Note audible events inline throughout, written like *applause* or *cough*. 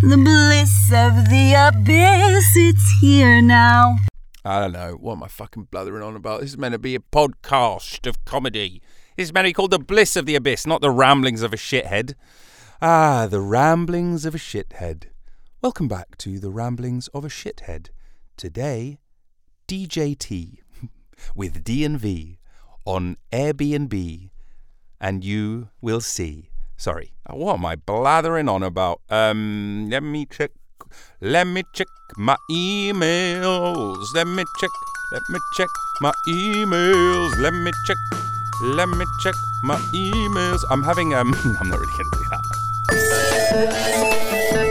The bliss of the abyss, it's here now. I don't know. What am I fucking blathering on about? This is meant to be a podcast of comedy. This is meant to be called The Bliss of the Abyss, not The Ramblings of a Shithead. Ah, The Ramblings of a Shithead. Welcome back to The Ramblings of a Shithead. Today, DJT *laughs* with D&V on Airbnb, and you will see. Sorry, what am I blathering on about? Um, let me check. Let me check my emails. Let me check. Let me check my emails. Let me check. Let me check my emails. I'm having um. *laughs* I'm not really gonna do that.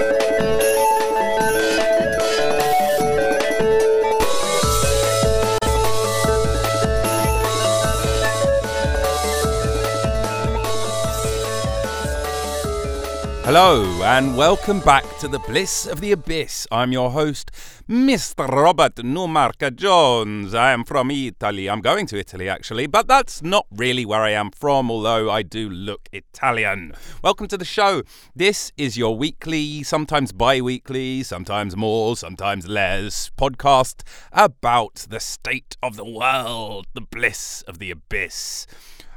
Hello, and welcome back to the Bliss of the Abyss. I'm your host, Mr. Robert Numarca Jones. I am from Italy. I'm going to Italy, actually, but that's not really where I am from, although I do look Italian. Welcome to the show. This is your weekly, sometimes bi weekly, sometimes more, sometimes less podcast about the state of the world, the bliss of the abyss.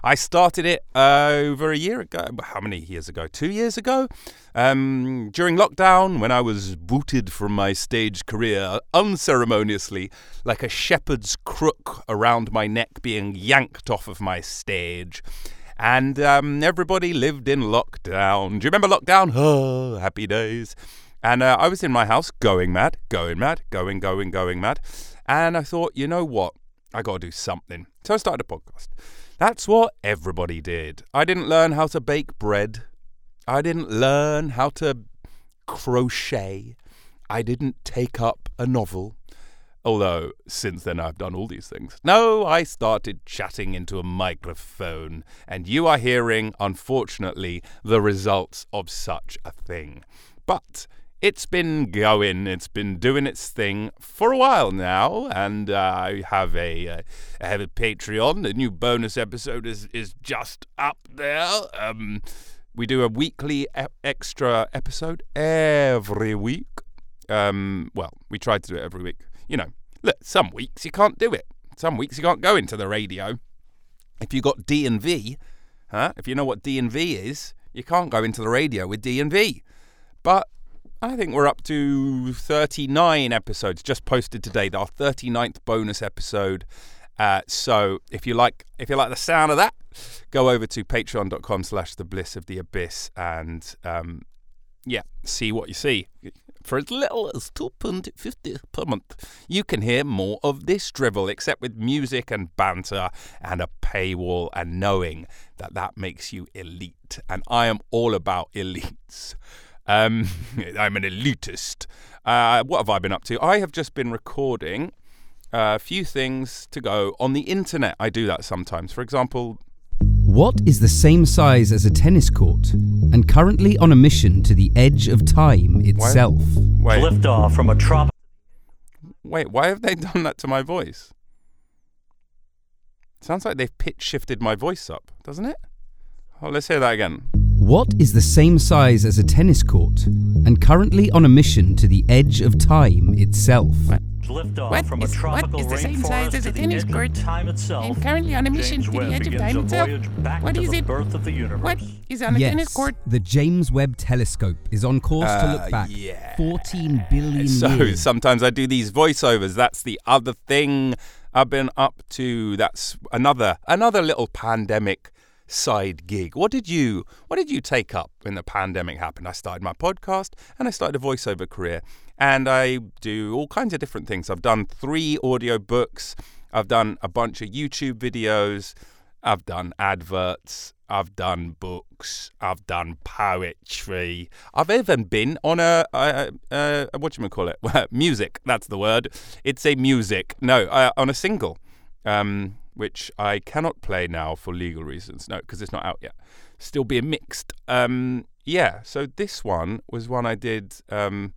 I started it uh, over a year ago. How many years ago? Two years ago? Um, during lockdown, when I was booted from my stage career unceremoniously, like a shepherd's crook around my neck being yanked off of my stage. And um, everybody lived in lockdown. Do you remember lockdown? Oh, happy days. And uh, I was in my house going mad, going mad, going, going, going mad. And I thought, you know what? I got to do something. So I started a podcast. That's what everybody did. I didn't learn how to bake bread. I didn't learn how to crochet. I didn't take up a novel. Although, since then, I've done all these things. No, I started chatting into a microphone, and you are hearing, unfortunately, the results of such a thing. But it's been going, it's been doing its thing for a while now, and uh, I have a uh, I have a Patreon. The new bonus episode is is just up there. Um, we do a weekly e- extra episode every week. Um, well, we try to do it every week. You know, look, some weeks you can't do it. Some weeks you can't go into the radio. If you got D and V, huh? If you know what D and V is, you can't go into the radio with D and V. But I think we're up to 39 episodes just posted today. Our 39th bonus episode. Uh, so if you like if you like the sound of that, go over to patreon.com slash the bliss of the abyss and um, yeah, see what you see. For as little as £2.50 per month, you can hear more of this drivel, except with music and banter and a paywall and knowing that that makes you elite. And I am all about elites. Um, *laughs* I'm an elitist. Uh, what have I been up to? I have just been recording a few things to go on the internet. I do that sometimes. For example, What is the same size as a tennis court and currently on a mission to the edge of time itself? wait, Liftoff from a tropical. wait, why have they *laughs* done that to my voice? Sounds like they've pitch shifted my voice up, doesn't it? Oh, let's hear that again. What is the same size as a tennis court and currently on a mission to the edge of time itself? Liftoff What from is- a tropical what is the same size as a tennis court time itself. and currently on a mission James to the edge of time itself? What is back What to is the it? birth of the universe. What is on a yes, tennis court? the James Webb Telescope is on course to Uh, look back yeah. 14 billion So years. sometimes I do these voiceovers. That's the other thing I've been up to. That's another another little pandemic side gig. What did you what did you take up when the pandemic happened? I started my podcast and I started a voiceover career and I do all kinds of different things. I've done 3 audio books. I've done a bunch of YouTube videos. I've done adverts. I've done books. I've done poetry. I've even been on a, a, a, a what you call it? *laughs* music. That's the word. It's a music. No, uh, on a single, um, which I cannot play now for legal reasons. No, because it's not out yet. Still being mixed. Um, yeah. So this one was one I did um,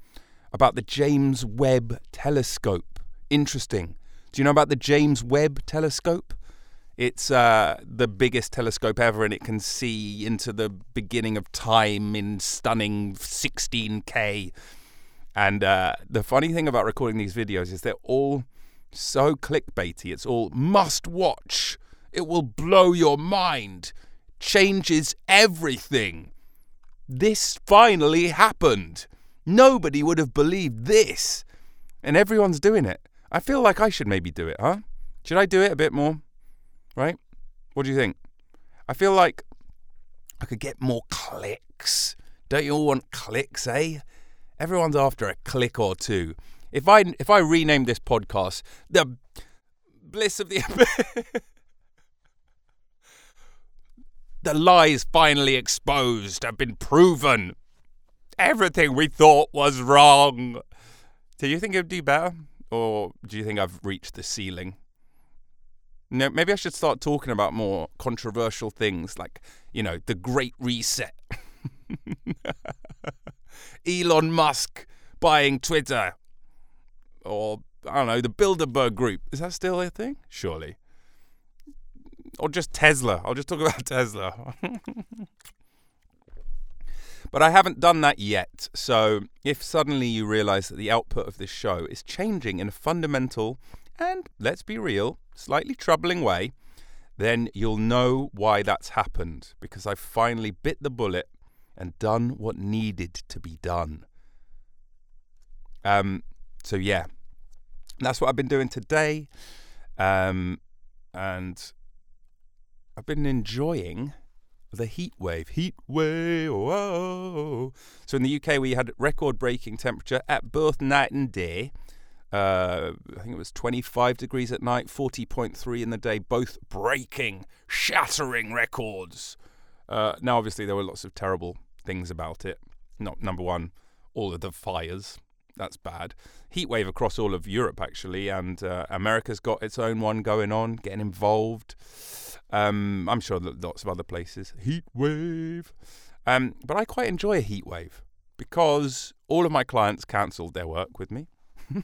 about the James Webb Telescope. Interesting. Do you know about the James Webb Telescope? It's uh, the biggest telescope ever, and it can see into the beginning of time in stunning 16K. And uh, the funny thing about recording these videos is they're all so clickbaity. It's all must watch. It will blow your mind. Changes everything. This finally happened. Nobody would have believed this. And everyone's doing it. I feel like I should maybe do it, huh? Should I do it a bit more? Right? What do you think? I feel like I could get more clicks. Don't you all want clicks, eh? Everyone's after a click or two. If I if I rename this podcast the bliss of the *laughs* the lies finally exposed have been proven. Everything we thought was wrong. Do you think it'd do better, or do you think I've reached the ceiling? No, maybe I should start talking about more controversial things like, you know, the Great Reset. *laughs* Elon Musk buying Twitter. Or, I don't know, the Bilderberg Group. Is that still a thing? Surely. Or just Tesla. I'll just talk *laughs* about Tesla. but I haven't done that yet. So if suddenly you realize that the output of this show is changing in a fundamental and, let's be real, slightly troubling way, then you'll know why that's happened because I've finally bit the bullet and done what needed to be done. Um, so yeah, that's what I've been doing today, um, and I've been enjoying the heat wave. Heat wave. Whoa. So in the UK, we had record-breaking temperature at both night and day. Uh, I think it was 25 degrees at night, 40.3 in the day, both breaking, shattering records. Uh, now, obviously, there were lots of terrible things about it. Not number one, all of the fires. That's bad. Heat wave across all of Europe, actually, and uh, America's got its own one going on, getting involved. Um, I'm sure that lots of other places. Heat wave. Um, but I quite enjoy a heat wave because all of my clients cancelled their work with me. *laughs*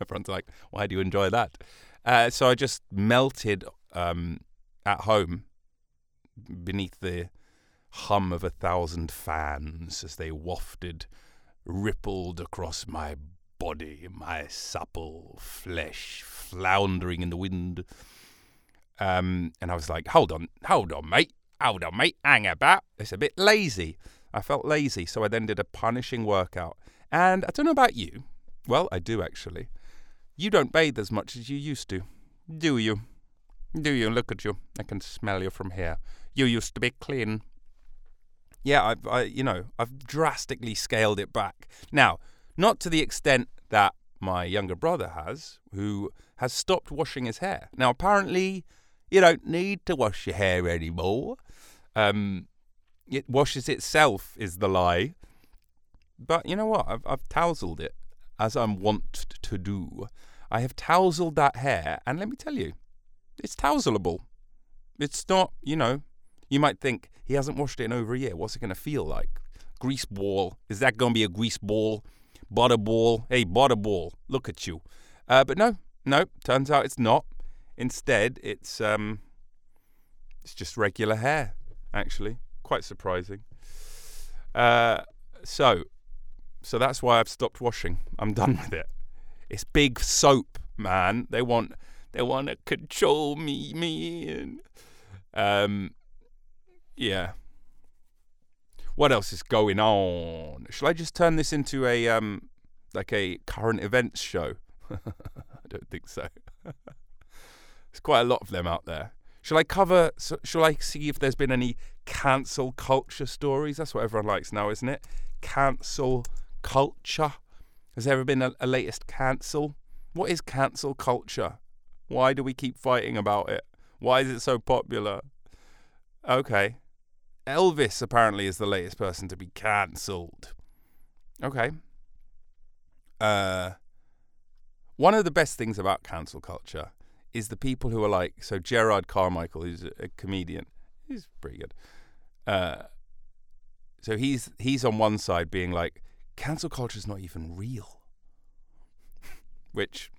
Everyone's like, why do you enjoy that? Uh, so I just melted um, at home beneath the hum of a thousand fans as they wafted, rippled across my body, my supple flesh floundering in the wind. Um, and I was like, hold on, hold on, mate, hold on, mate, hang about. It's a bit lazy. I felt lazy, so I then did a punishing workout. And I don't know about you. Well, I do actually. You don't bathe as much as you used to, do you? Do you? Look at you. I can smell you from here. You used to be clean. Yeah, I've, I, you know, I've drastically scaled it back. Now, not to the extent that my younger brother has, who has stopped washing his hair. Now, apparently, you don't need to wash your hair anymore. Um, it washes itself, is the lie. But you know what? I've, I've tousled it, as I'm wont to do. I have tousled that hair, and let me tell you, it's touslable. It's not, you know, you might think he hasn't washed it in over a year. What's it going to feel like? Grease ball. Is that going to be a grease ball? Butter ball? Hey, butter ball. Look at you. Uh, but no, no. Turns out it's not. Instead, it's um, it's just regular hair. Actually, quite surprising. Uh, so, so that's why I've stopped washing. I'm done with it. It's big soap, man. They want they want to control me, man. Um, yeah. What else is going on? Shall I just turn this into a um like a current events show? *laughs* I don't think so. *laughs* There's quite a lot of them out there. Shall I cover? Shall I see if there's been any cancel culture stories? That's what everyone likes now, isn't it? Cancel culture. Has there ever been a, a latest cancel? What is cancel culture? Why do we keep fighting about it? Why is it so popular? Okay. Elvis apparently is the latest person to be cancelled. Okay. Uh, one of the best things about cancel culture is the people who are like, so Gerard Carmichael, who's a, comedian, he's pretty good. Uh, so he's he's on one side being like, cancel culture is not even real, *laughs* which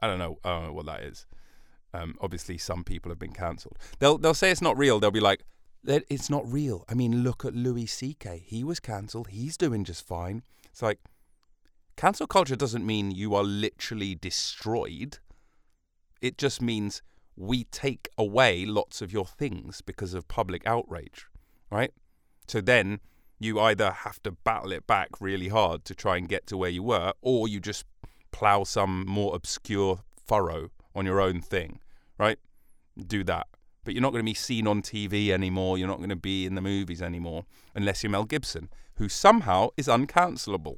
I don't know, I don't know what that is. Um, obviously, some people have been cancelled. They'll they'll say it's not real. They'll be like, "That- "It's not real." I mean, look at Louis C.K. He was cancelled. He's doing just fine. It's like cancel culture doesn't mean you are literally destroyed. It just means we take away lots of your things because of public outrage, right? So then you either have to battle it back really hard to try and get to where you were, or you just plow some more obscure furrow on your own thing, right? Do that. But you're not going to be seen on TV anymore. You're not going to be in the movies anymore unless you're Mel Gibson, who somehow is uncancelable.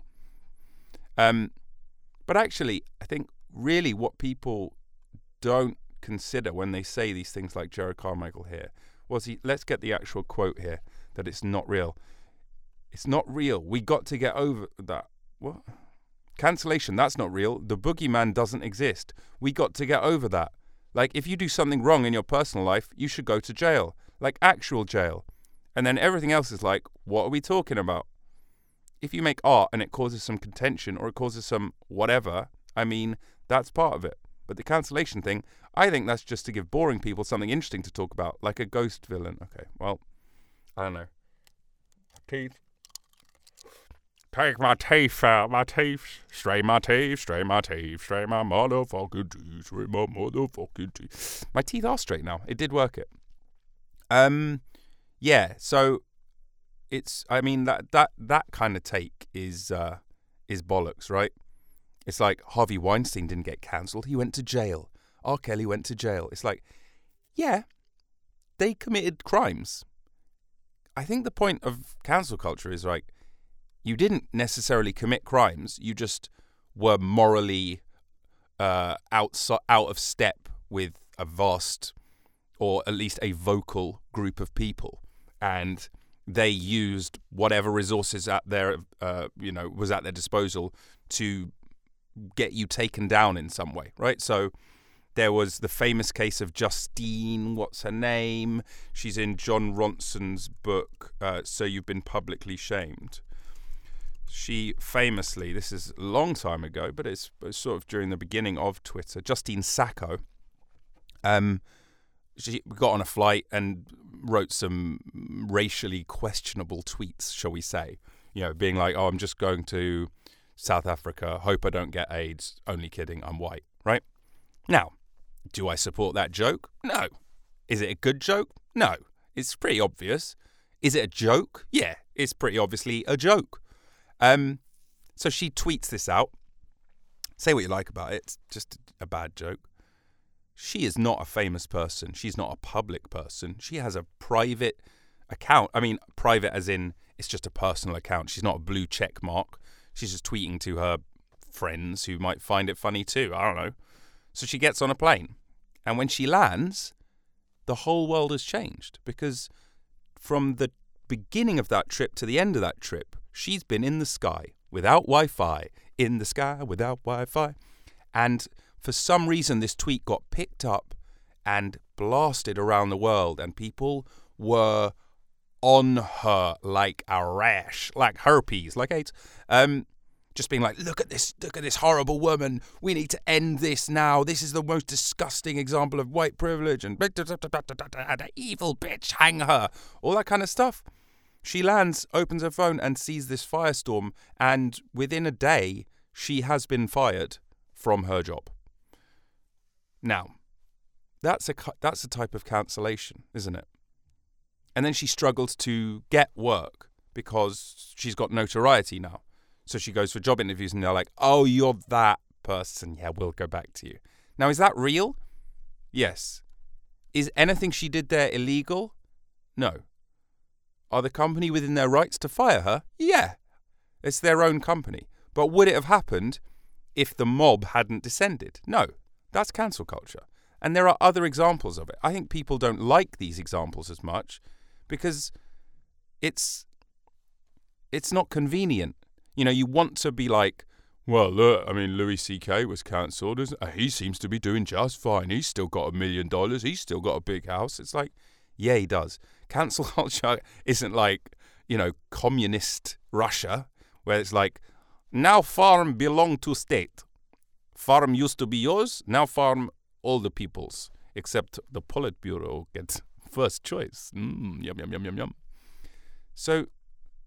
Um, but actually, I think really what people don't consider when they say these things like Jerrod Carmichael here was he. Let's get the actual quote here that it's not real. It's not real. We got to get over that. What? Cancellation, that's not real. The boogeyman doesn't exist. We got to get over that. Like, if you do something wrong in your personal life, you should go to jail, like actual jail. And then everything else is like, what are we talking about? If you make art and it causes some contention or it causes some whatever, I mean, that's part of it. But the cancellation thing, I think that's just to give boring people something interesting to talk about, like a ghost villain. Okay, well, I don't know. Teeth. Take my teeth out, my teeth. Strain my teeth, strain my teeth, strain my motherfucking teeth, strain my motherfucking teeth. My teeth are straight now. It did work it. Um, yeah. So it's. I mean that that that kind of take is uh is bollocks, right? It's like Harvey Weinstein didn't get cancelled. He went to jail. R. Kelly went to jail. It's like, yeah, they committed crimes. I think the point of cancel culture is like, you didn't necessarily commit crimes. You just were morally uh, out out of step with a vast, or at least a vocal group of people, and they used whatever resources at their uh, you know was at their disposal to get you taken down in some way, right? So there was the famous case of Justine, what's her name? She's in Jon Ronson's book, uh, So You've Been Publicly Shamed. She famously, this is a long time ago, but it's, sort of during the beginning of Twitter, Justine Sacco, um, she got on a flight and wrote some racially questionable tweets, shall we say. You know, being like, oh, I'm just going to South Africa. Hope I don't get AIDS. Only kidding. I'm white. Right? Now, do I support that joke? No. Is it a good joke? No. It's pretty obvious. Is it a joke? Yeah, it's pretty obviously a joke. Um, so she tweets this out. Say what you like about it. It's just a bad joke. She is not a famous person. She's not a public person. She has a private account. I mean, private as in it's just a personal account. She's not a blue check mark. She's just tweeting to her friends who might find it funny too. I don't know. So she gets on a plane. And when she lands, the whole world has changed because from the beginning of that trip to the end of that trip, she's been in the sky without Wi Fi, in the sky without Wi Fi. And for some reason, this tweet got picked up and blasted around the world, and people were on her like a rash, like herpes, like AIDS. Um, just being like, look at this, look at this horrible woman. We need to end this now. This is the most disgusting example of white privilege and the evil bitch, hang her. All that kind of stuff. She lands, opens her phone, and sees this firestorm, and within a day, she has been fired from her job. Now, that's a that's a type of cancellation, isn't it? And then she struggles to get work because she's got notoriety now. So she goes for job interviews and they're like, oh, you're that person. Yeah, we'll go back to you. Now, is that real? Yes. Is anything she did there illegal? No. Are the company within their rights to fire her? Yeah. It's their own company. But would it have happened if the mob hadn't descended? No. That's cancel culture. And there are other examples of it. I think people don't like these examples as much because it's it's not convenient. You know, you want to be like, well, look, I mean, Louis C.K. was cancelled. He seems to be doing just fine. He's still got a million dollars. He's still got a big house. It's like, yeah, he does. Cancel *laughs* culture isn't like, you know, communist Russia, where it's like, now farm belong to state. Farm used to be yours. Now farm all the people's. except the Politburo gets *laughs* first choice. Mm, yum yum yum yum yum. So,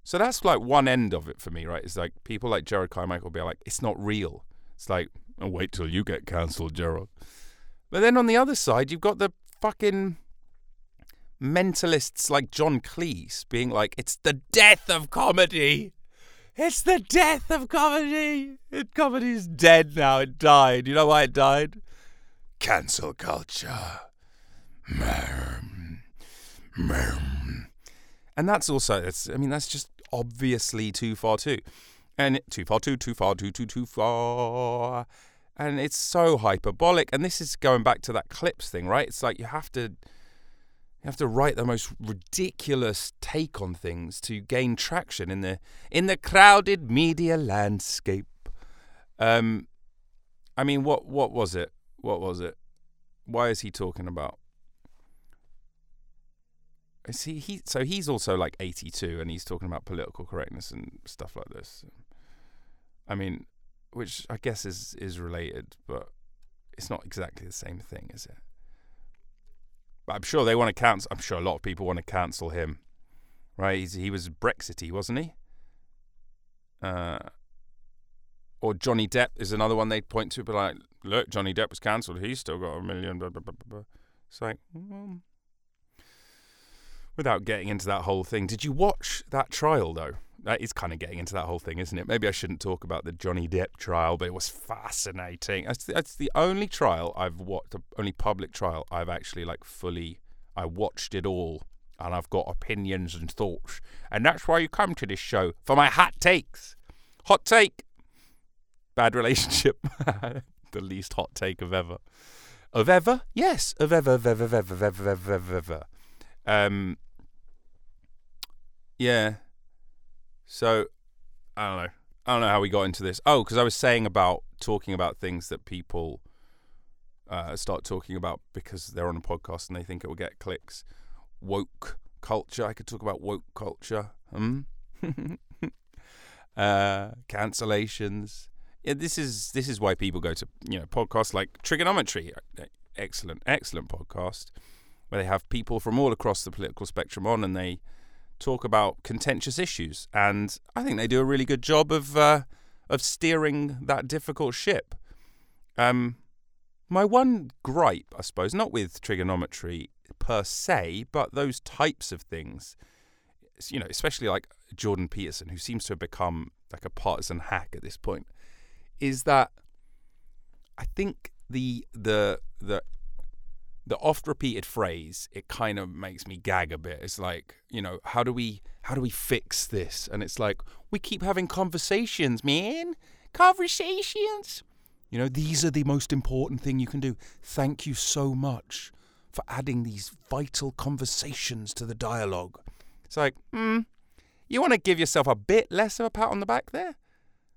so that's like one end of it for me, right? It's like people like Gerard Carmichael be like, it's not real. It's like, oh, wait till you get cancelled, Gerard. But then on the other side, you've got the fucking mentalists like John Cleese being like, it's the death of comedy. It's the death of comedy. It, comedy's dead now. It died. You know why it died? Cancel culture. And that's also, it's, I mean, that's just obviously too far too. And too far too, too far too, too, too far. And it's so hyperbolic. And this is going back to that clips thing, right? It's like you have to have to write the most ridiculous take on things to gain traction in the in the crowded media landscape. Um, I mean, what what was it? What was it? Why is he talking about? Is he, he so he's also like 82 and he's talking about political correctness and stuff like this. I mean, which I guess is is related, but it's not exactly the same thing, is it? I'm sure they want to cancel. I'm sure a lot of people want to cancel him, right? He's, he was Brexity, wasn't he? Uh, or Johnny Depp is another one they'd point to, but like, look, Johnny Depp was cancelled. He's still got a million. Blah, blah, blah. It's like, mm. without getting into that whole thing, did you watch that trial though? That is kind of getting into that whole thing, isn't it? Maybe I shouldn't talk about the Johnny Depp trial, but it was fascinating. That's, that's the only trial I've watched, the only public trial I've actually like fully. I watched it all, and I've got opinions and thoughts, and that's why you come to this show for my hot takes. Hot take. Bad relationship. *laughs* the least hot take of ever. Of ever? Yes, of ever, of ever, of ever, of ever, of ever, of ever. Um. Yeah. So, I don't know. I don't know how we got into this. Oh, because I was saying about talking about things that people uh, start talking about because they're on a podcast and they think it will get clicks. Woke culture. I could talk about woke culture. Hmm. *laughs* uh, cancellations. Yeah, this is this is why people go to you know podcasts like Trigonometry. Excellent, excellent podcast where they have people from all across the political spectrum on and they talk about contentious issues, and I think they do a really good job of uh, of steering that difficult ship. Um, my one gripe, I suppose, not with trigonometry per se, but those types of things, you know, especially like Jordan Peterson, who seems to have become like a partisan hack at this point, is that I think the the the the oft repeated phrase it kind of makes me gag a bit. It's like you know how do we how do we fix this? And it's like we keep having conversations man. Conversations. You know these are the most important thing you can do. Thank you so much for adding these vital conversations to the dialogue. It's like hmm you want to give yourself a bit less of a pat on the back there?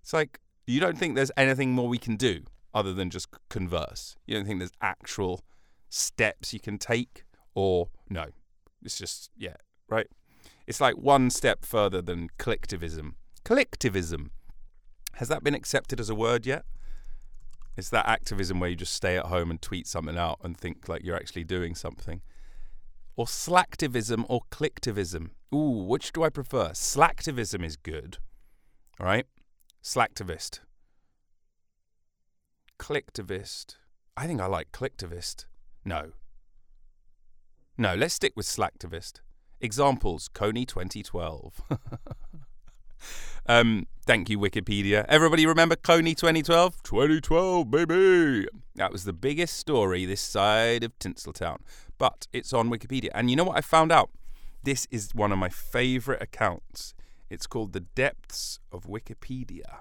It's like you don't think there's anything more we can do other than just converse. You don't think there's actual steps you can take, or no, it's just yeah, right. It's like one step further than collectivism. Collectivism has that been accepted as a word yet? It's that activism where you just stay at home and tweet something out and think like you're actually doing something. Or slacktivism or clicktivism. Ooh, which do I prefer? Slacktivism is good, right? Slacktivist. Clicktivist. I think I like clicktivist. No. No, let's stick with Slacktivist. Examples Kony 2012. *laughs* um, thank you, Wikipedia. Everybody remember Kony 2012? 2012, baby! That was the biggest story this side of Tinseltown. But it's on Wikipedia. And you know what I found out? This is one of my favourite accounts. It's called The Depths of Wikipedia.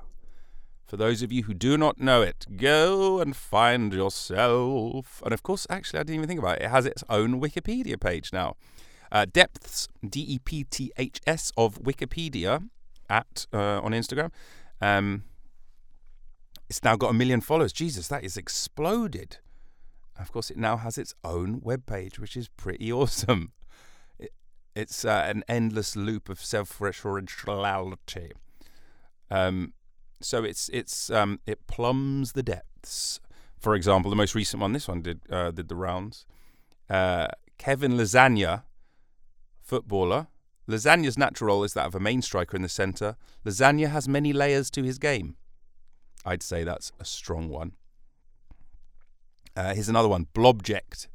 For those of you who do not know it, go and find yourself. And of course, actually, I didn't even think about it. It has its own Wikipedia page now. Uh, depths, D E P T H S, of Wikipedia at uh, on Instagram. Um, it's now got a million followers. Jesus, that is exploded. Of course, it now has its own webpage, which is pretty *laughs* awesome. It, it's uh, an endless loop of self-referentiality. Um, so it's it's um, it plumbs the depths. For example, the most recent one, this one did uh, did the rounds. Uh, Kevin Lasagna, footballer. Lasagna's natural role is that of a main striker in the centre. Lasagna has many layers to his game. I'd say that's a strong one. Uh, here's another one Blobject.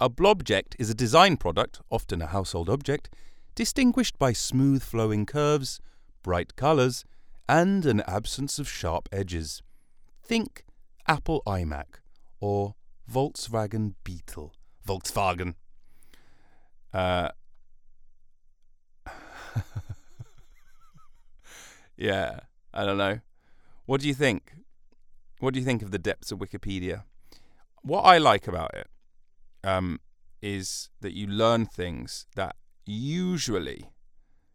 A blobject is a design product, often a household object, distinguished by smooth flowing curves, bright colours, and an absence of sharp edges. Think Apple iMac or Volkswagen Beetle. Volkswagen. Uh, *laughs* yeah, I don't know. What do you think? What do you think of the depths of Wikipedia? What I like about it um, is that you learn things that usually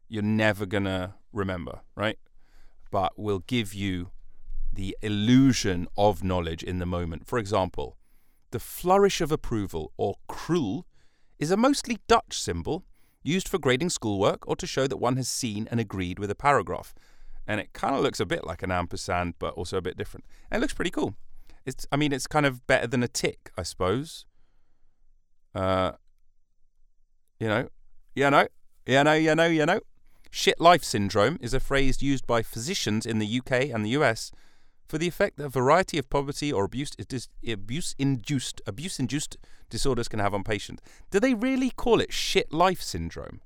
you're never gonna remember, right? But will give you the illusion of knowledge in the moment. For example, the flourish of approval, or krul, is a mostly Dutch symbol used for grading schoolwork or to show that one has seen and agreed with a paragraph. And it kind of looks a bit like an ampersand, but also a bit different. And it looks pretty cool. It's, I mean, it's kind of better than a tick, I suppose. Uh, you know, you know, you know, you know, you know. Shit life syndrome is a phrase used by physicians in the UK and the US for the effect that a variety of poverty or abuse abuse induced abuse induced disorders can have on patients. Do they really call it shit life syndrome?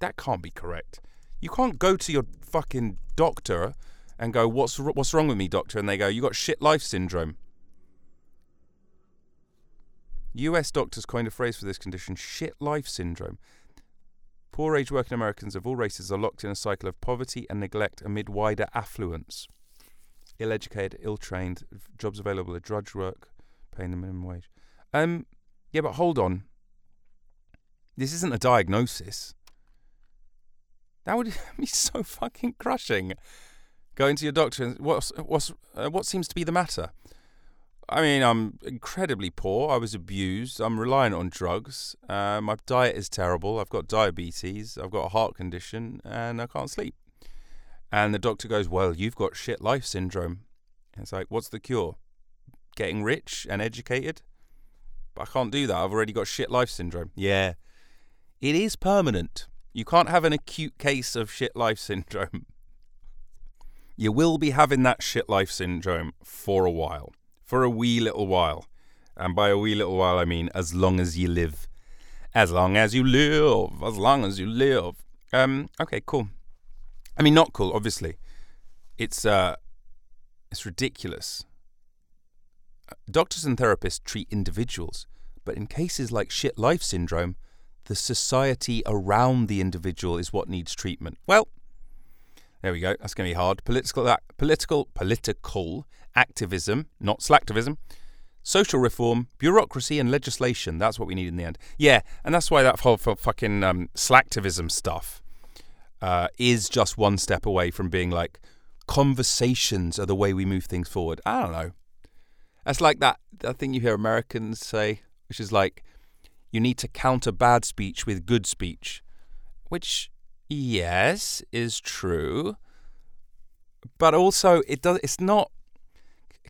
That can't be correct. You can't go to your fucking doctor and go, "What's what's wrong with me, doctor?" and they go, "You got shit life syndrome." US doctors coined a phrase for this condition, shit life syndrome. Poor age working Americans of all races are locked in a cycle of poverty and neglect amid wider affluence. Ill educated, ill trained, jobs available at drudge work, paying the minimum wage. Um, yeah, but hold on. This isn't a diagnosis. That would *laughs* be so fucking crushing. Going to your doctor and what's what's uh, what seems to be the matter? I mean, I'm incredibly poor. I was abused. I'm reliant on drugs. Uh, my diet is terrible. I've got diabetes. I've got a heart condition, and I can't sleep. And the doctor goes, "Well, you've got shit life syndrome." And it's like, "What's the cure? Getting rich and educated?" But I can't do that. I've already got shit life syndrome. Yeah, it is permanent. You can't have an acute case of shit life syndrome. *laughs* You will be having that shit life syndrome for a while for a wee little while. And by a wee little while, I mean as long as you live. As long as you live. As long as you live. Um, okay, cool. I mean, not cool, obviously. It's, uh, it's ridiculous. Doctors and therapists treat individuals, but in cases like shit life syndrome, the society around the individual is what needs treatment. Well, there we go. That's going to be hard. Political, political, political activism, not slacktivism, social reform, bureaucracy, and legislation. That's what we need in the end. Yeah, and that's why that whole fucking um, slacktivism stuff uh, is just one step away from being like conversations are the way we move things forward. I don't know. That's like that, that thing you hear Americans say, which is like, you need to counter bad speech with good speech, which yes, is true. But also, it does. It's not.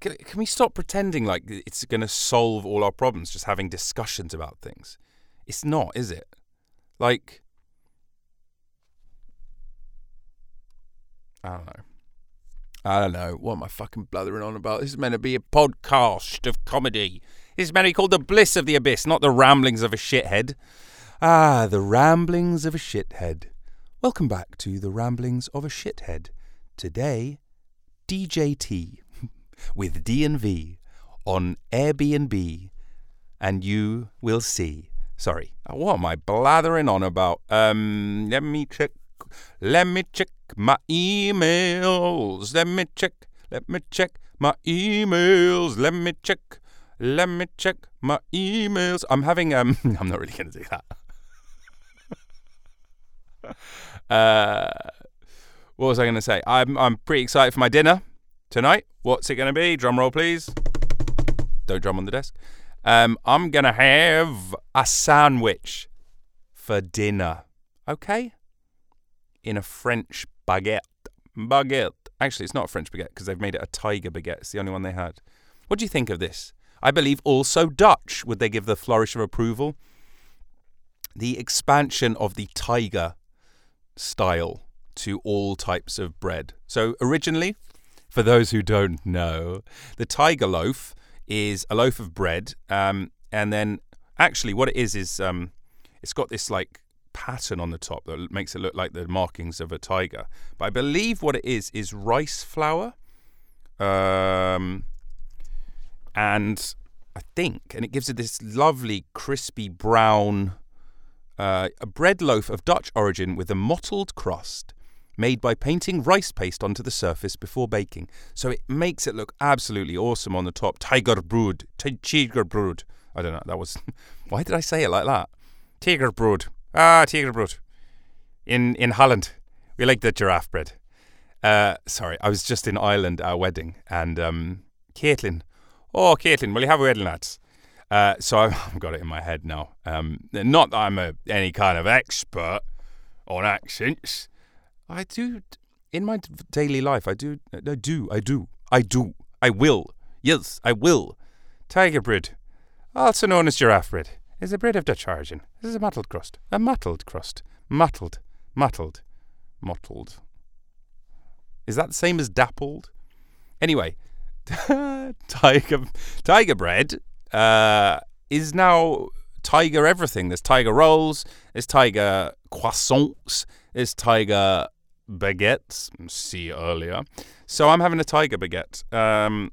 Can, can we stop pretending like it's going to solve all our problems? Just having discussions about things. It's not, is it? Like, I don't know. I don't know. What am I fucking blathering on about? This is meant to be a podcast of comedy. This is meant to be called The Bliss of the Abyss, not The Ramblings of a Shithead. Ah, The Ramblings of a Shithead. Welcome back to the Ramblings of a Shithead. Today, DJT with D&V on Airbnb, and you will see. Sorry, uh, what am I blathering on about? Um, let me check. Let me check my emails. Let me check. Let me check my emails. Let me check. Let me check my emails. I'm having um. *laughs* I'm not really going to do that. *laughs* Uh, what was I going to say? I'm I'm pretty excited for my dinner tonight. What's it going to be? Drum roll, please. Don't drum on the desk. Um, I'm going to have a sandwich for dinner. Okay? In a French baguette. Baguette. Actually, it's not a French baguette because they've made it a tiger baguette. It's the only one they had. What do you think of this? I believe also Dutch. Would they give the flourish of approval? the expansion of the tiger style to all types of bread. So originally, for those who don't know, the tiger loaf is a loaf of bread, um, and then actually what it is is um, it's got this like pattern on the top that makes it look like the markings of a tiger. But I believe what it is is rice flour, um, and I think, and it gives it this lovely crispy brown. Uh, a bread loaf of Dutch origin with a mottled crust made by painting rice paste onto the surface before baking. So it makes it look absolutely awesome on the top. Tiger brood. Tiger brood. I don't know. That was. *laughs* Why did I say it like that? Tiger brood. Ah, tiger brood. In in Holland, we like the giraffe bread. Uh, sorry, I was just in Ireland at a wedding, and um, Caitlin. Oh, Caitlin, will you have a wedding lads? Uh, so *laughs* I've got it in my head now. Um, not that I'm a, any kind of expert on accents. I do in my daily life. I do. I do. I do. I do. I will. Yes, I will. Tiger bread, also known as giraffe bread, is a bread of Dutch origin. This is a mottled crust. A mottled crust. Mottled. Mottled. Mottled. Is that the same as dappled? Anyway, *laughs* tiger tiger bread uh, is now tiger everything. There's tiger rolls. There's tiger croissants. There's tiger baguettes. See earlier. So I'm having a tiger baguette um,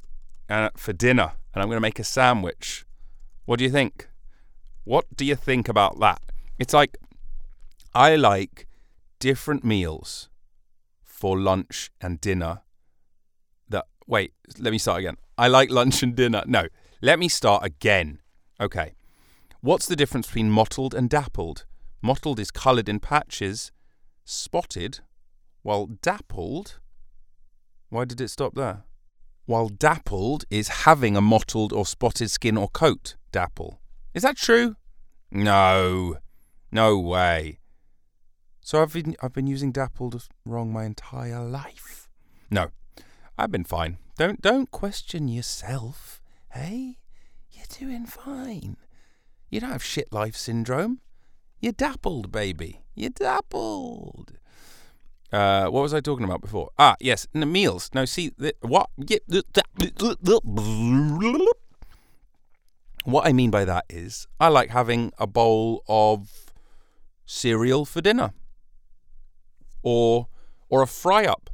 uh, for dinner, and I'm going to make a sandwich. What do you think? What do you think about that? It's like I like different meals for lunch and dinner. That wait, let me start again. I like lunch and dinner. No, let me start again. Okay. What's the difference between mottled and dappled? Mottled is coloured in patches, spotted, while dappled. Why did it stop there? While dappled is having a mottled or spotted skin or coat. Dapple. Is that true? No. No way. So I've been I've been using dappled wrong my entire life. No. I've been fine. Don't don't question yourself. Hey? You're doing fine. You don't have shit life syndrome. You're dappled, baby. You're dappled. Uh, what was I talking about before? Ah, yes, the meals. No, see, what? What I mean by that is, I like having a bowl of cereal for dinner, or or a fry up.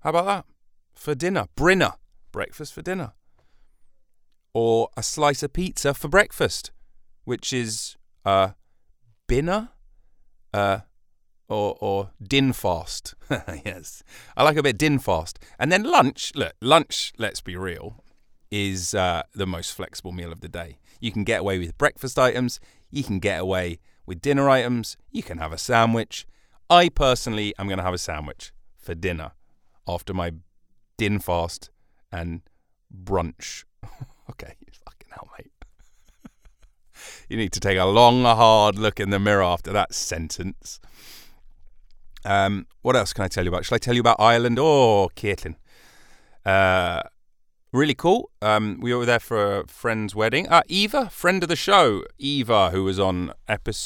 How about that for dinner? Brinner, breakfast for dinner, or a slice of pizza for breakfast, which is uh, binner, uh, or or din fast. *laughs* yes, I like a bit din fast, and then lunch. Look, lunch. Let's be real, is uh, the most flexible meal of the day. You can get away with breakfast items. You can get away with dinner items. You can have a sandwich. I personally am going to have a sandwich for dinner after my din fast and brunch. *laughs* okay, fucking hell, mate. *laughs* you need to take a long, hard look in the mirror after that sentence. Um, what else can I tell you about? Shall I tell you about Ireland? Oh, Caitlin. Uh, really cool. Um, we were there for a friend's wedding. Uh, Eva, friend of the show, Eva, who was on episode.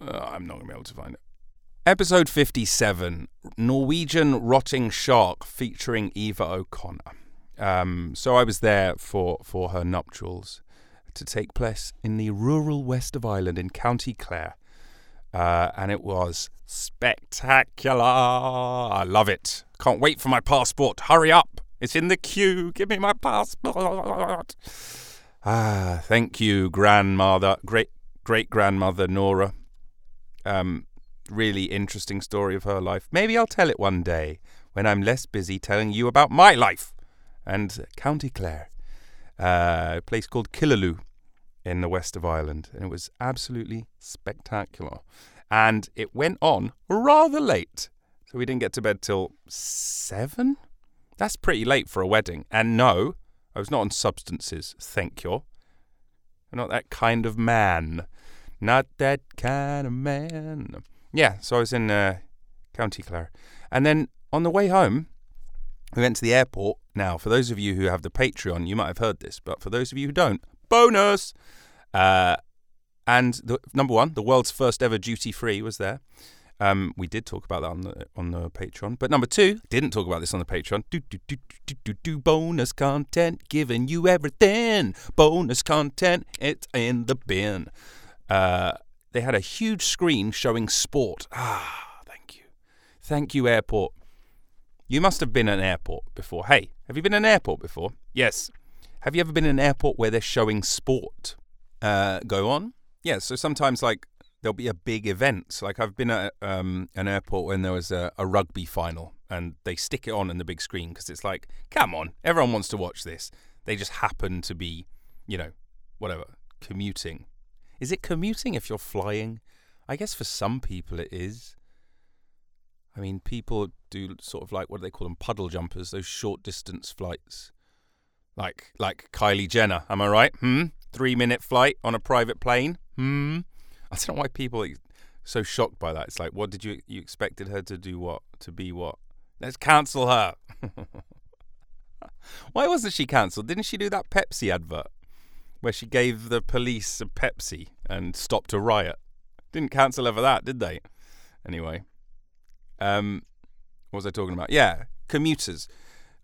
Uh, I'm not going to be able to find it. Episode 57 Norwegian Rotting Shark featuring Eva O'Connor. Um, so I was there for, for her nuptials to take place in the rural west of Ireland in County Clare. Uh, and it was spectacular. I love it. Can't wait for my passport. Hurry up. It's in the queue. Give me my passport. Ah, thank you, grandmother, great great grandmother Nora. Um, really interesting story of her life. Maybe I'll tell it one day when I'm less busy telling you about my life and County Clare, uh, a place called Killaloe in the west of Ireland, and it was absolutely spectacular. And it went on rather late, so we didn't get to bed till seven. That's pretty late for a wedding. And no, I was not on substances, thank you. I'm not that kind of man. Not that kind of man. Yeah, so I was in uh, County Clare. And then on the way home, we went to the airport. Now, for those of you who have the Patreon, you might have heard this, but for those of you who don't, bonus. Uh, and the, number one, the world's first ever duty free was there. Um, we did talk about that on the on the Patreon. But number two, didn't talk about this on the Patreon. Do do do do do do bonus content, giving you everything. Bonus content, it's in the bin. Uh, they had a huge screen showing sport. Ah, thank you, thank you, airport. You must have been in an airport before. Hey, have you been in an airport before? Yes. Have you ever been in an airport where they're showing sport? Uh, go on. Yeah. So sometimes like there'll be a big event. Like I've been at um, an airport when there was a, a rugby final, and they stick it on in the big screen because it's like, come on, everyone wants to watch this. They just happen to be, you know, whatever, commuting. Is it commuting if you're flying? I guess for some people it is. I mean, people do sort of like what do they call them, puddle jumpers, those short distance flights. Like like Kylie Jenner, am I right? Hmm. Three minute flight on a private plane. Hmm. I don't know why people are so shocked by that. It's like, what did you you expected her to do? What to be? What? Let's cancel her. *laughs* why wasn't she cancelled? Didn't she do that Pepsi advert where she gave the police a Pepsi and stopped a riot? Didn't cancel her for that, did they? Anyway, um, what was I talking about? Yeah, commuters.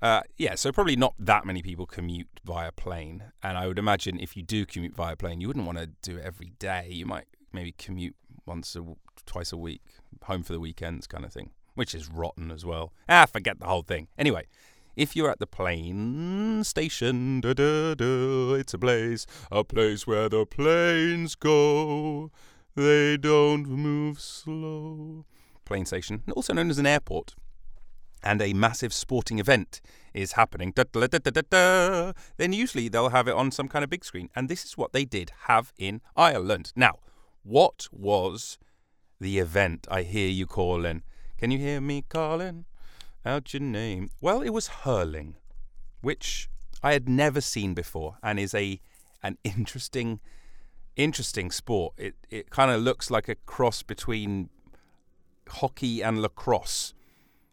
Uh, yeah, so probably not that many people commute via plane, and I would imagine if you do commute via plane, you wouldn't want to do it every day. You might maybe commute once or twice a week, home for the weekends, kind of thing, which is rotten as well. Ah, forget the whole thing. Anyway, if you're at the plane station, da, da, da, it's a place, a place where the planes go. They don't move slow. Plane station, also known as an airport and a massive sporting event is happening, da, da, da, then usually they'll have it on some kind of big screen. And this is what they did have in Ireland. Now, what was the event I hear you calling? Can you hear me calling out your name? Well, it was hurling, which I had never seen before and is a an interesting interesting sport. It it kind of looks like a cross between hockey and lacrosse.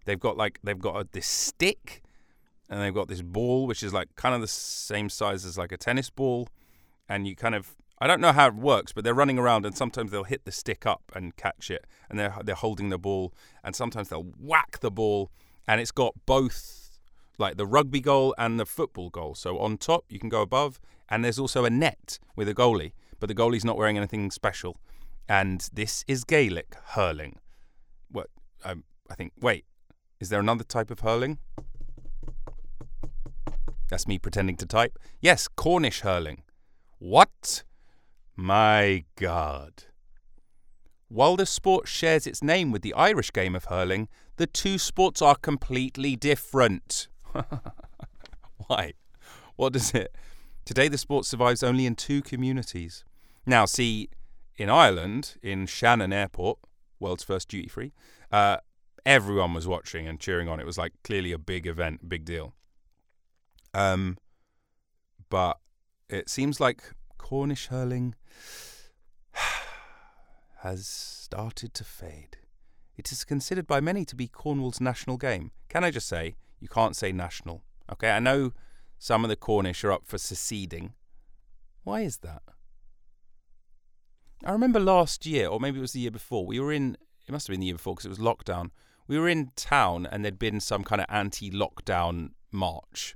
They've got like they've got a, this stick and they've got this ball which is like kind of the same size as like a tennis ball. And you kind of I don't know how it works but they're running around and sometimes they'll hit the stick up and catch it. And they're they're holding the ball and sometimes they'll whack the ball. And it's got both like the rugby goal and the football goal. So on top you can go above and there's also a net with a goalie. But the goalie's not wearing anything special. And this is Gaelic hurling um, I think wait is there another type of hurling? That's me pretending to type. Yes, Cornish hurling. What? My God. While the sport shares its name with the Irish game of hurling, the two sports are completely different. *laughs* Why? What does it? Today, the sport survives only in two communities. Now, see, in Ireland, in Shannon Airport, world's first duty free, uh, everyone was watching and cheering on. It was like clearly a big event, big deal. Um, but it seems like Cornish hurling *sighs* has started to fade. It is considered by many to be Cornwall's national game. Can I just say, you can't say national. Okay, I know some of the Cornish are up for seceding. Why is that? I remember last year, or maybe it was the year before, we were in, it must have been the year before because it was lockdown. We were in town and there'd been some kind of anti-lockdown march,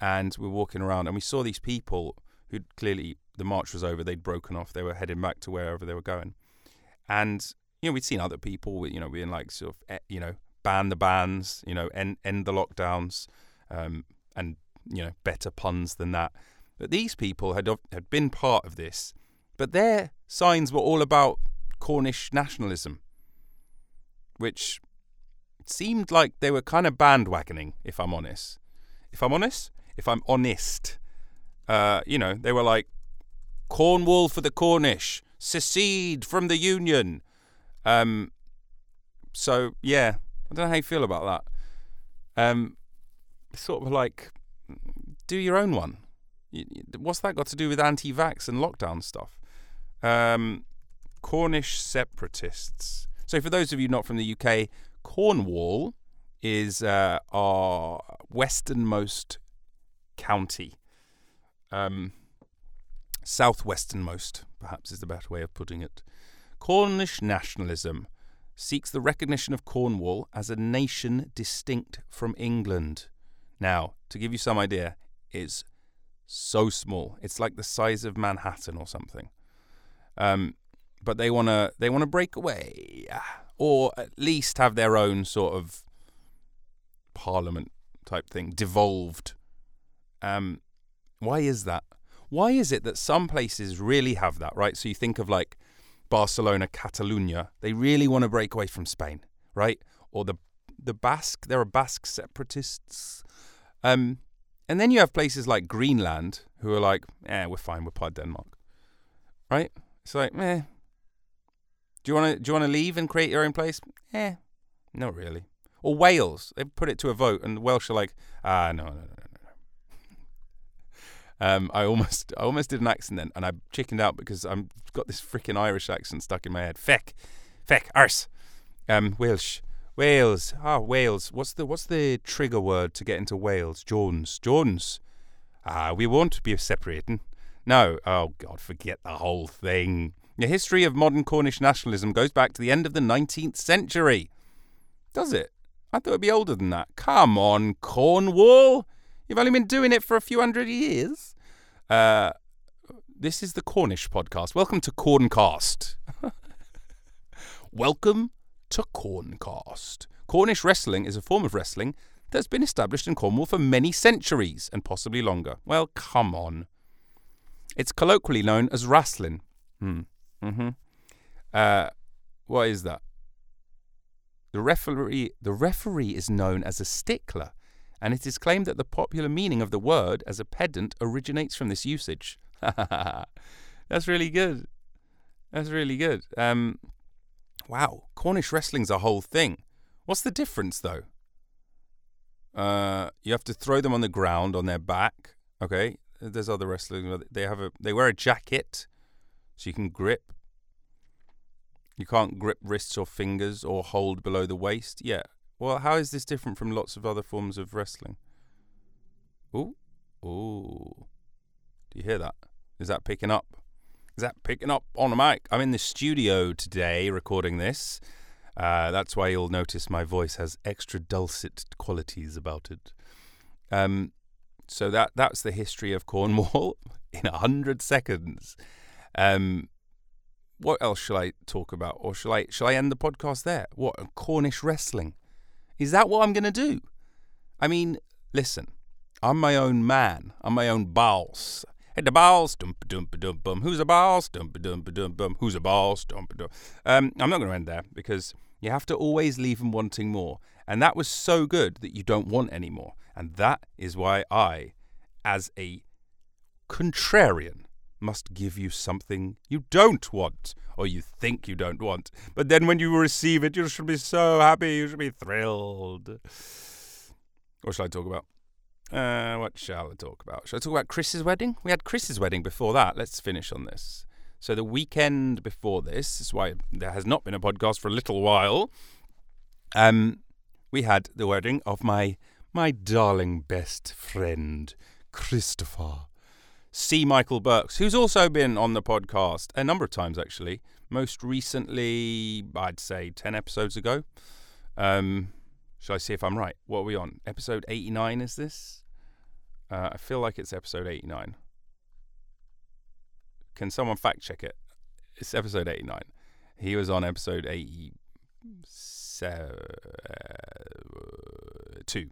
and we were walking around and we saw these people who clearly the march was over, they'd broken off, they were heading back to wherever they were going, and you know we'd seen other people, you know, being like sort of eh, you know ban the bans, you know, end end the lockdowns, um, and you know better puns than that. But these people had had been part of this, but their signs were all about Cornish nationalism, which seemed like they were kind of bandwagoning, if I'm honest. If I'm honest, if I'm honest, uh, you know, they were like, Cornwall for the Cornish, secede from the Union. Um, so yeah, I don't know how you feel about that. Um, sort of like, do your own one. What's that got to do with anti-vax and lockdown stuff? Um, Cornish separatists. So, for those of you not from the UK, Cornwall is uh, our westernmost county. Um, southwesternmost, perhaps is the better way of putting it. Cornish nationalism seeks the recognition of Cornwall as a nation distinct from England. Now, to give you some idea, it's so small. It's like the size of Manhattan or something. Um, but they want to they want to break away, or at least have their own sort of parliament type thing, devolved. Um, why is that? Why is it that some places really have that, right? So you think of like Barcelona, Catalonia, they really want to break away from Spain, right? Or the the Basque, there are Basque separatists. Um, and then you have places like Greenland who are like, eh, we're fine, we're part Denmark, right? It's like, eh. Do you want to do you want to leave and create your own place? Eh, not really. Or Wales, they've put it to a vote, and the Welsh are like, ah, no, no, no, no, no. *laughs* Um, I almost, I almost did an accent then, and I chickened out because I'm got this freaking Irish accent stuck in my head. Feck, feck, arse. Um, Welsh, Wales. Ah, Wales. What's the what's the trigger word to get into Wales? Jones, Jones. Ah, we won't be separating. No. Oh God, forget the whole thing. The history of modern Cornish nationalism goes back to the end of the 19th century. Does it? I thought it'd be older than that. Come on, Cornwall. You've only been doing it for a few hundred years. Uh, this is the Cornish podcast. Welcome to Corncast. *laughs* Welcome to Corncast. Cornish wrestling is a form of wrestling that's been established in Cornwall for many centuries and possibly longer. Well, come on. It's colloquially known as wrasslin'. Hmm. Mm-hmm. Uh, what is that? The referee, the referee is known as a stickler, and it is claimed that the popular meaning of the word as a pedant originates from this usage. *laughs* That's really good. That's really good. Um, wow, Cornish wrestling's a whole thing. What's the difference, though? Uh, you have to throw them on the ground on their back. Okay, there's other wrestling. where They have a they wear a jacket, so you can grip. You can't grip wrists or fingers or hold below the waist. Yeah. Well, how is this different from lots of other forms of wrestling? Ooh, ooh. Do you hear that? Is that picking up? Is that picking up on the mic? I'm in the studio today recording this. Uh, that's why you'll notice my voice has extra dulcet qualities about it. Um, so that that's the history of Cornwall *laughs* in a hundred seconds. Um, what else shall I talk about, or shall I shall I end the podcast there? What Cornish wrestling? Is that what I'm going to do? I mean, listen, I'm my own man. I'm my own boss. Hey, the boss, dum dum dum bum. Who's a boss? Dum dum dum bum. Who's a boss? Dum dum. Um, I'm not going to end there because you have to always leave them wanting more, and that was so good that you don't want any more, and that is why I, as a contrarian, must give you something you don't want, or you think you don't want. But then when you receive it, you should be so happy, you should be thrilled. What shall I talk about? Uh, what shall I talk about? Shall I talk about Chris's wedding? We had Chris's wedding before that. Let's finish on this. So the weekend before this, this is why there has not been a podcast for a little while. Um, we had the wedding of my my darling best friend Christopher. C. Michael Burks, who's also been on the podcast a number of times actually. Most recently, I'd say 10 episodes ago. Um, shall I see if I'm right? What are we on? Episode 89 is this? Uh, I feel like it's episode 89. Can someone fact check it? It's episode 89. He was on episode 82.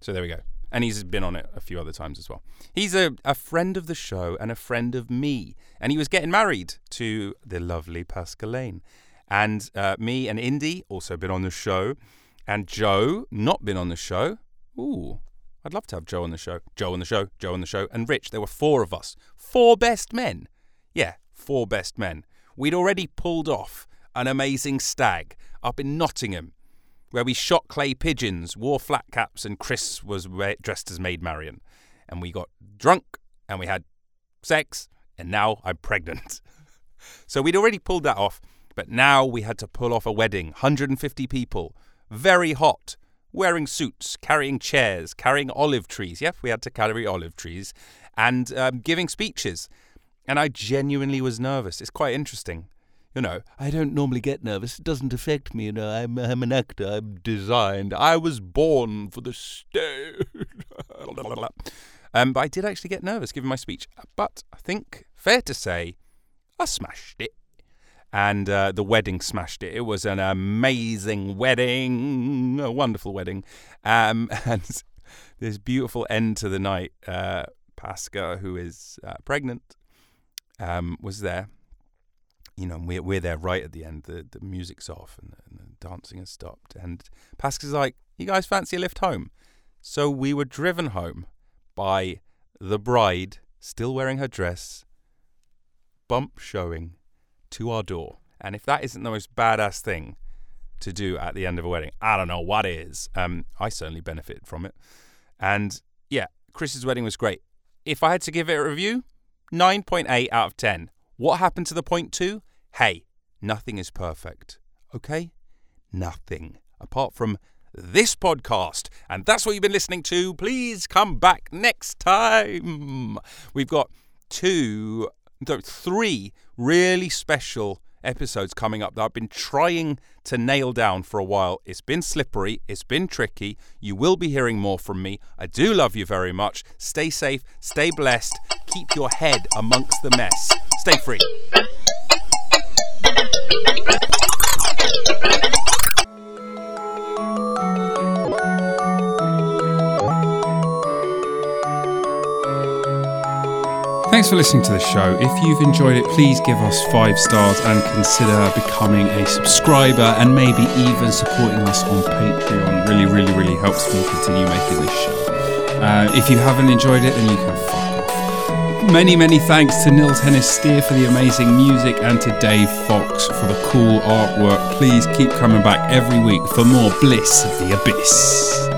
So there we go. And he's been on it a few other times as well. He's a, a friend of the show and a friend of me. And he was getting married to the lovely Pascalane. And uh, me and Indy also been on the show. And Joe, not been on the show. Ooh, I'd love to have Joe on the show. Joe on the show, Joe on the show, and Rich. There were four of us. Four best men. Yeah, four best men. We'd already pulled off an amazing stag up in Nottingham where we shot clay pigeons, wore flat caps, and Chris was re- dressed as Maid Marian. And we got drunk and we had sex, and now I'm pregnant. *laughs* so we'd already pulled that off, but now we had to pull off a wedding 150 people, very hot. wearing suits, carrying chairs, carrying olive trees. Yep, we had to carry olive trees, and um, giving speeches. And I genuinely was nervous. It's quite interesting. You know, I don't normally get nervous. It doesn't affect me. You know, I'm, I'm an actor. I'm designed. I was born for the stage. *laughs* um, but I did actually get nervous giving my speech. But I think fair to say, I smashed it and uh, the wedding smashed it. It was an amazing wedding, a wonderful wedding, um, *laughs* and this beautiful end to the night. Uh, Pasca, who is uh, pregnant, um, was there. You know, we're we're there right at the end. The the music's off and, and the dancing has stopped, and Pasca's like, "You guys fancy a lift home?" So we were driven home by the bride, still wearing her dress, bump showing to our door. And if that isn't the most badass thing to do at the end of a wedding, I don't know what is. Um, I certainly benefited from it. And yeah, Chris's wedding was great. If I had to give it a review, 9.8 out of 10. What happened to the point two? Hey, nothing is perfect. Okay? Nothing. Apart from this podcast. And that's what you've been listening to. Please come back next time. We've got two no, three really special episodes coming up that I've been trying to nail down for a while. It's been slippery, it's been tricky. You will be hearing more from me. I do love you very much. Stay safe, stay blessed, keep your head amongst the mess. Stay free. Thanks for listening to the show. If you've enjoyed it, please give us five stars and consider becoming a subscriber and maybe even supporting us on Patreon. Really, really, really helps me continue making this show. Uh, if you haven't enjoyed it, then you can fuck off. Many, many thanks to Nils Hennis Steer for the amazing music and to Dave Fox for the cool artwork. Please keep coming back every week for more Bliss of the Abyss.